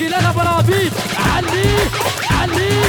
علي برابيل عليه عليه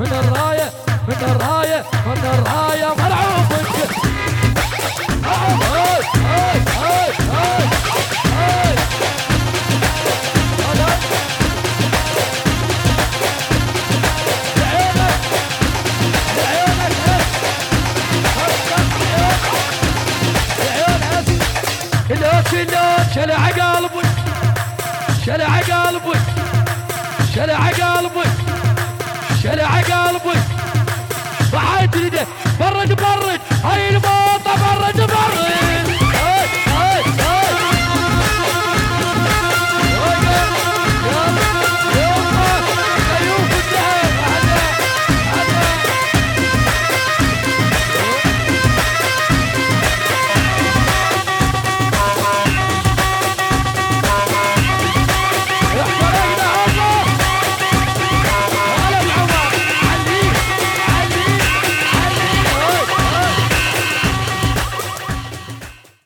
من الراية من الراية من الراية. ملعوبك شلع قلبك شلع قلبك شلع قلبك. شلع قلبك بعد برد برد هاي البرد